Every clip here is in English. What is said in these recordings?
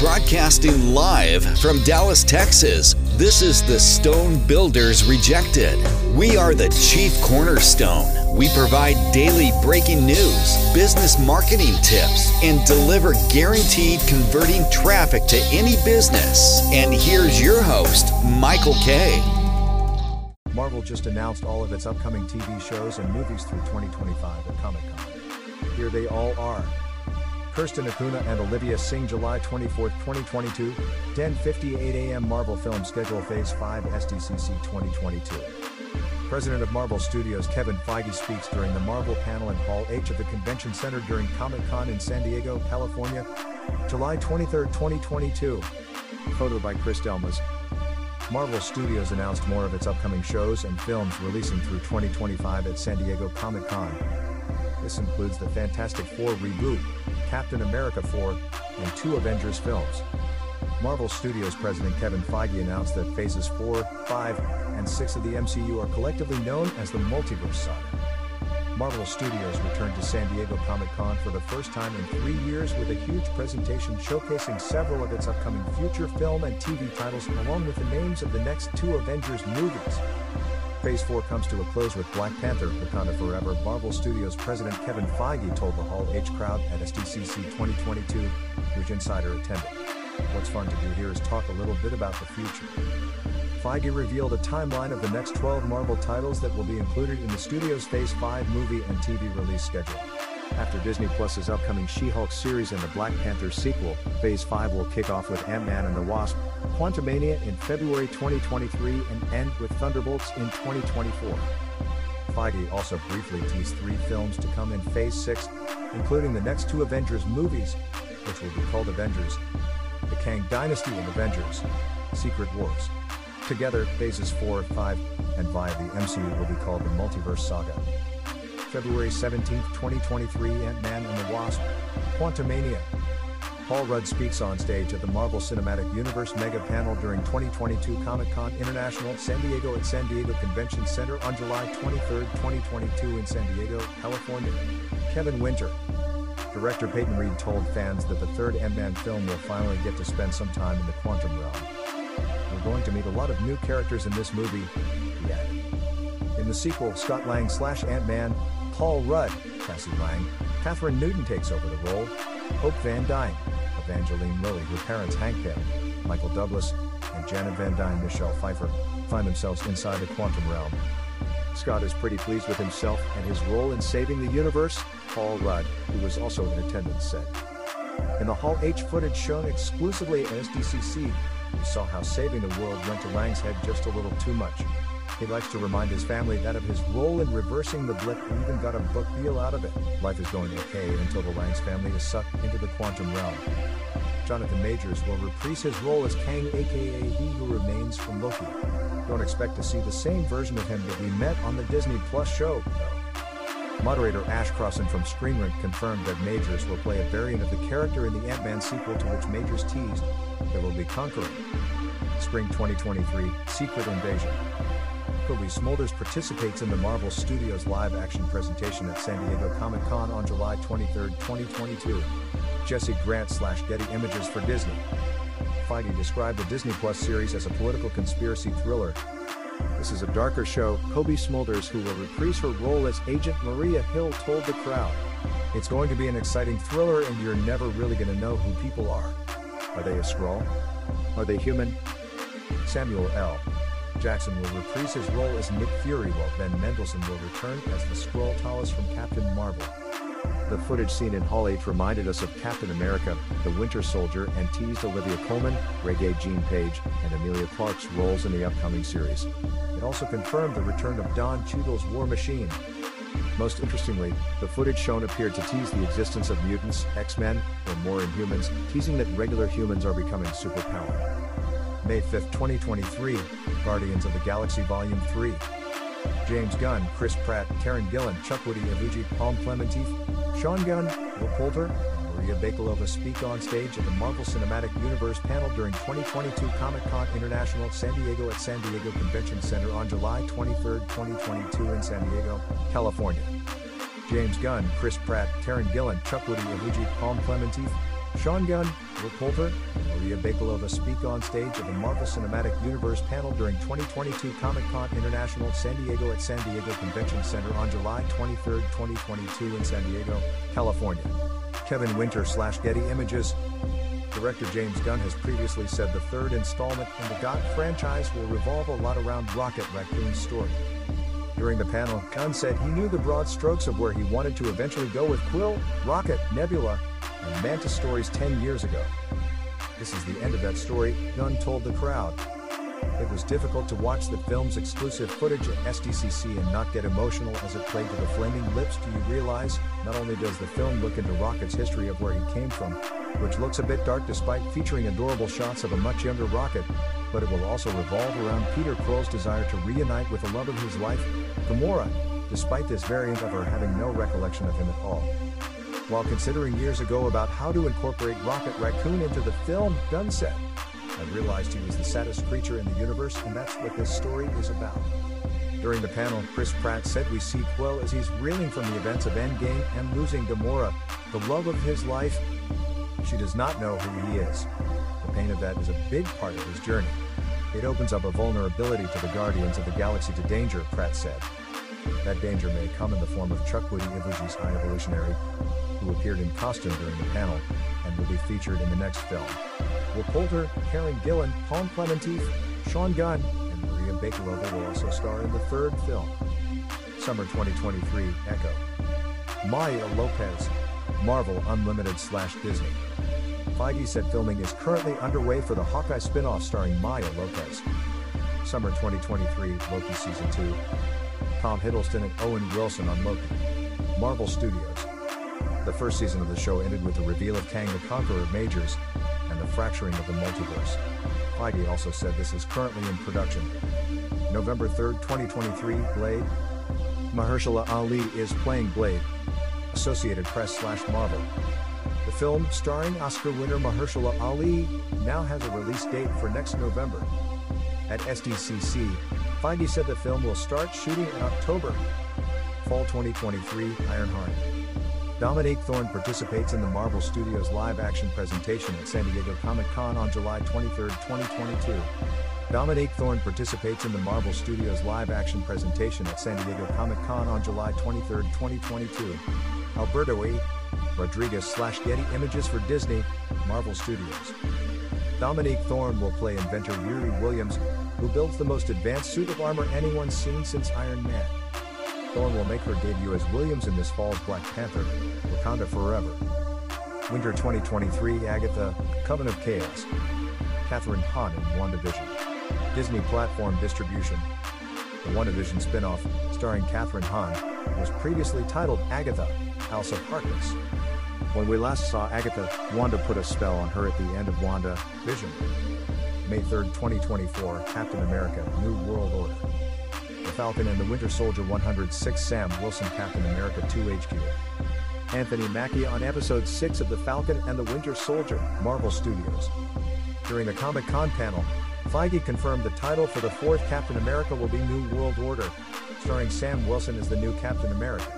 Broadcasting live from Dallas, Texas, this is the Stone Builders Rejected. We are the chief cornerstone. We provide daily breaking news, business marketing tips, and deliver guaranteed converting traffic to any business. And here's your host, Michael Kay. Marvel just announced all of its upcoming TV shows and movies through 2025 at Comic Con. Here they all are. Kirsten Acuna and Olivia Singh July 24, 2022, 10:58 a.m. Marvel Film Schedule Phase 5 SDCC 2022. President of Marvel Studios Kevin Feige speaks during the Marvel panel in Hall H of the Convention Center during Comic-Con in San Diego, California, July 23, 2022. Photo by Chris Delmas. Marvel Studios announced more of its upcoming shows and films releasing through 2025 at San Diego Comic-Con. This includes the Fantastic Four reboot, Captain America 4, and two Avengers films. Marvel Studios president Kevin Feige announced that phases 4, 5, and 6 of the MCU are collectively known as the Multiverse Saga. Marvel Studios returned to San Diego Comic Con for the first time in three years with a huge presentation showcasing several of its upcoming future film and TV titles, along with the names of the next two Avengers movies. Phase 4 comes to a close with Black Panther Wakanda Forever. Marvel Studios president Kevin Feige told the Hall H crowd at SDCC 2022, which insider attended. What's fun to do here is talk a little bit about the future. Feige revealed a timeline of the next 12 Marvel titles that will be included in the studio's Phase 5 movie and TV release schedule. After Disney Plus's upcoming She-Hulk series and the Black Panther sequel, Phase 5 will kick off with Ant-Man and the Wasp, Quantumania in February 2023 and end with Thunderbolts in 2024. Feige also briefly teased three films to come in Phase 6, including the next two Avengers movies, which will be called Avengers, The Kang Dynasty and Avengers, Secret Wars. Together, Phases 4, 5, and via the MCU will be called the Multiverse Saga. February 17, 2023 Ant-Man and the Wasp, Quantumania. Paul Rudd speaks on stage at the Marvel Cinematic Universe Mega Panel during 2022 Comic-Con International San Diego at San Diego Convention Center on July 23, 2022 in San Diego, California. Kevin Winter. Director Peyton Reed told fans that the third Ant-Man film will finally get to spend some time in the quantum realm. We're going to meet a lot of new characters in this movie, he added. In the sequel, Scott Lang slash Ant-Man, Paul Rudd, Cassie Lang, Kathryn Newton takes over the role, Hope Van Dyne, Evangeline Lilly, her parents Hank Pym, Michael Douglas, and Janet Van Dyne Michelle Pfeiffer find themselves inside the quantum realm. Scott is pretty pleased with himself and his role in saving the universe, Paul Rudd, who was also in attendance, said. In the Hall H footage shown exclusively at SDCC, we saw how saving the world went to Lang's head just a little too much. He likes to remind his family that of his role in reversing the blip and even got a book deal out of it. Life is going okay until the Langs family is sucked into the quantum realm. Jonathan Majors will reprise his role as Kang aka He Who Remains from Loki. Don't expect to see the same version of him that we met on the Disney Plus show, though. Moderator Ash Crossan from Screen Rant confirmed that Majors will play a variant of the character in the Ant-Man sequel to which Majors teased there will be Conqueror. Spring 2023, Secret Invasion. Cobie Smulders participates in the Marvel Studios live-action presentation at San Diego Comic-Con on July 23, 2022. Jesse Grant slash Getty Images for Disney. Feige described the Disney Plus series as a political conspiracy thriller. This is a darker show, Cobie Smulders, who will reprise her role as Agent Maria Hill, told the crowd. It's going to be an exciting thriller, and you're never really going to know who people are. Are they a Skrull? Are they human? Samuel L. Jackson will reprise his role as Nick Fury while Ben Mendelsohn will return as the Skrull Talos from Captain Marvel. The footage seen in Hall H reminded us of Captain America, the Winter Soldier, and teased Olivia Colman, Regé Jean Page, and Emilia Clarke's roles in the upcoming series. It also confirmed the return of Don Cheadle's War Machine. Most interestingly, the footage shown appeared to tease the existence of mutants, X-Men, or more Inhumans, teasing that regular humans are becoming superpowered. May 5, 2023, Guardians of the Galaxy Volume 3. James Gunn, Chris Pratt, Karen Gillan, Chuck Woody, Iwuji, Pom Klementieff, Sean Gunn, Will Poulter, Maria Bakalova speak on stage at the Marvel Cinematic Universe panel during 2022 Comic-Con International San Diego at San Diego Convention Center on July 23, 2022 in San Diego, California. James Gunn, Chris Pratt, Karen Gillan, Chuck Woody, Iwuji, Pom Klementieff, Sean Gunn, Will Poulter, Maria Bakalova speak on stage at the Marvel Cinematic Universe panel during 2022 Comic Con International San Diego at San Diego Convention Center on July 23, 2022 in San Diego, California. Kevin Winter slash Getty Images. Director James Gunn has previously said the third installment in the God franchise will revolve a lot around Rocket Raccoon's story. During the panel, Gunn said he knew the broad strokes of where he wanted to eventually go with Quill, Rocket, Nebula, and Mantis stories 10 years ago. This is the end of that story, Gunn told the crowd. It was difficult to watch the film's exclusive footage at SDCC and not get emotional as it played to the flaming lips. Do you realize, not only does the film look into Rocket's history of where he came from, which looks a bit dark despite featuring adorable shots of a much younger Rocket, but it will also revolve around Peter Quill's desire to reunite with the love of his life, Gamora, despite this variant of her having no recollection of him at all. While considering years ago about how to incorporate Rocket Raccoon into the film, Gunn said, I realized he was the saddest creature in the universe, and that's what this story is about. During the panel, Chris Pratt said we see Quill as he's reeling from the events of Endgame and losing Gamora, the love of his life. She does not know who he is. The pain of that is a big part of his journey. It opens up a vulnerability to the Guardians of the Galaxy to danger, Pratt said. That danger may come in the form of Chukwudi Iwuji's High Evolutionary, who appeared in costume during the panel, and will be featured in the next film. Will Poulter, Karen Gillan, Pom Klementieff, Sean Gunn, and Maria Bakalova will also star in the third film. Summer 2023, Echo. Maya Lopez, Marvel Unlimited slash Disney. Feige said filming is currently underway for the Hawkeye spin-off starring Maya Lopez. Summer 2023, Loki Season 2. Tom Hiddleston and Owen Wilson on Loki. Marvel Studios. The first season of the show ended with the reveal of Kang the Conqueror of Majors and the fracturing of the multiverse. Feige also said this is currently in production. November 3, 2023, Blade. Mahershala Ali is playing Blade. Associated Press slash Marvel. The film, starring Oscar winner Mahershala Ali, now has a release date for next November. At SDCC, Feige said the film will start shooting in October. Fall 2023, Ironheart. Dominique Thorne participates in the Marvel Studios live-action presentation at San Diego Comic-Con on July 23, 2022. Dominique Thorne participates in the Marvel Studios live-action presentation at San Diego Comic-Con on July 23, 2022. Alberto E. Rodriguez slash Getty Images for Disney, Marvel Studios. Dominique Thorne will play inventor Riri Williams, who builds the most advanced suit of armor anyone's seen since Iron Man. Thorne will make her debut as Williams in this fall's Black Panther, Wakanda Forever. Winter 2023 Agatha, Coven of Chaos. Kathryn Hahn in WandaVision. Disney platform distribution. The WandaVision spin-off, starring Kathryn Hahn, was previously titled Agatha, House of Harkness. When we last saw Agatha, Wanda put a spell on her at the end of Wanda Vision. May 3, 2024, Captain America, New World Order. Falcon and the Winter Soldier 106 Sam Wilson Captain America 2 HQ. Anthony Mackie on episode 6 of The Falcon and the Winter Soldier, Marvel Studios. During the Comic Con panel, Feige confirmed the title for the fourth Captain America will be New World Order, starring Sam Wilson as the new Captain America.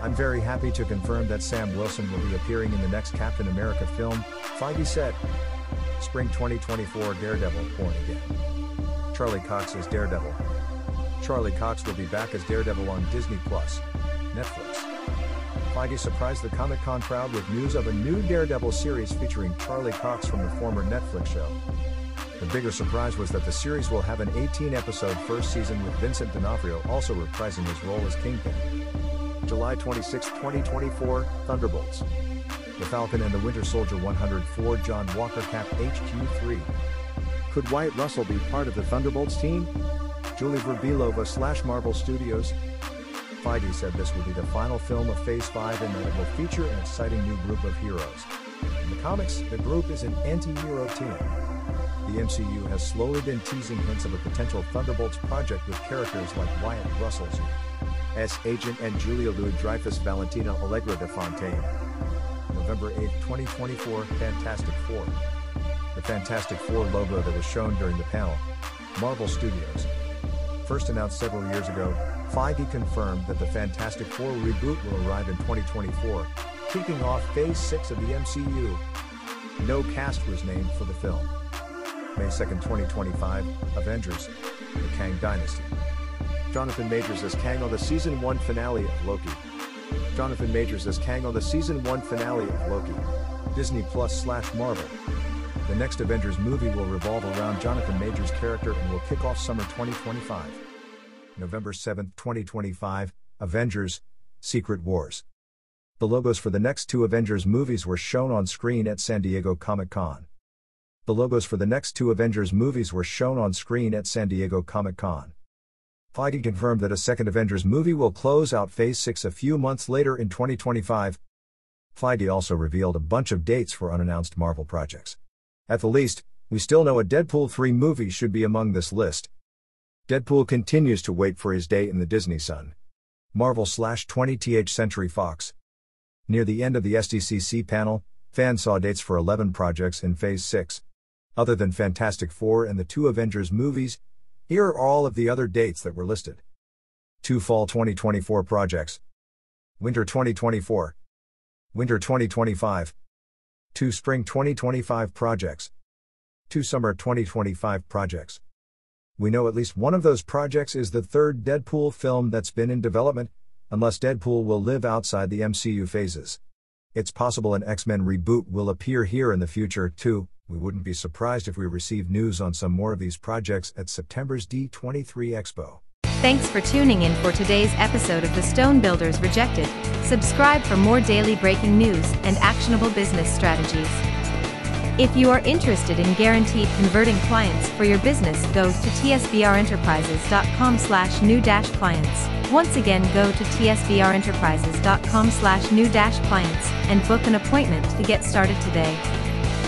I'm very happy to confirm that Sam Wilson will be appearing in the next Captain America film, Feige said. Spring 2024 Daredevil Born Again. Charlie Cox as Daredevil. Charlie Cox will be back as Daredevil on Disney Plus, Netflix. Feige surprised the Comic Con crowd with news of a new Daredevil series featuring Charlie Cox from the former Netflix show. The bigger surprise was that the series will have an 18 episode first season with Vincent D'Onofrio also reprising his role as Kingpin. July 26, 2024, Thunderbolts. The Falcon and the Winter Soldier 104 John Walker Cap HQ3. Could Wyatt Russell be part of the Thunderbolts team? Julie Vrabelova slash Marvel Studios. Feige said this will be the final film of Phase 5 and that it will feature an exciting new group of heroes. In the comics, the group is an anti-hero team. The MCU has slowly been teasing hints of a potential Thunderbolts project with characters like Wyatt Russell's S. Agent and Julia Louis-Dreyfus Valentina Allegra de Fontaine. November 8, 2024, Fantastic Four. The Fantastic Four logo that was shown during the panel. Marvel Studios. First announced several years ago, Feige confirmed that the Fantastic Four reboot will arrive in 2024, kicking off Phase 6 of the MCU. No cast was named for the film. May 2, 2025, Avengers, The Kang Dynasty. Jonathan Majors as Kang on the season 1 finale of Loki. Jonathan Majors as Kang on the season 1 finale of Loki. Disney Plus slash Marvel. The next Avengers movie will revolve around Jonathan Majors' character and will kick off summer 2025. November 7, 2025, Avengers Secret Wars. The logos for the next two Avengers movies were shown on screen at San Diego Comic Con. The logos for the next two Avengers movies were shown on screen at San Diego Comic Con. Feige confirmed that a second Avengers movie will close out Phase 6 a few months later in 2025. Feige also revealed a bunch of dates for unannounced Marvel projects. At the least, we still know a Deadpool 3 movie should be among this list. Deadpool continues to wait for his day in the Disney Sun. Marvel slash 20th Century Fox. Near the end of the SDCC panel, fans saw dates for 11 projects in Phase 6. Other than Fantastic Four and the two Avengers movies, here are all of the other dates that were listed. Two Fall 2024 projects. Winter 2024. Winter 2025. Two Spring 2025 projects. Two Summer 2025 projects. We know at least one of those projects is the third Deadpool film that's been in development, unless Deadpool will live outside the MCU phases. It's possible an X Men reboot will appear here in the future, too. We wouldn't be surprised if we receive news on some more of these projects at September's D23 Expo. Thanks for tuning in for today's episode of the Stone Builders Rejected. Subscribe for more daily breaking news and actionable business strategies. If you are interested in guaranteed converting clients for your business, go to tsbrenterprises.com slash new dash clients. Once again, go to tsbrenterprises.com slash new dash clients and book an appointment to get started today.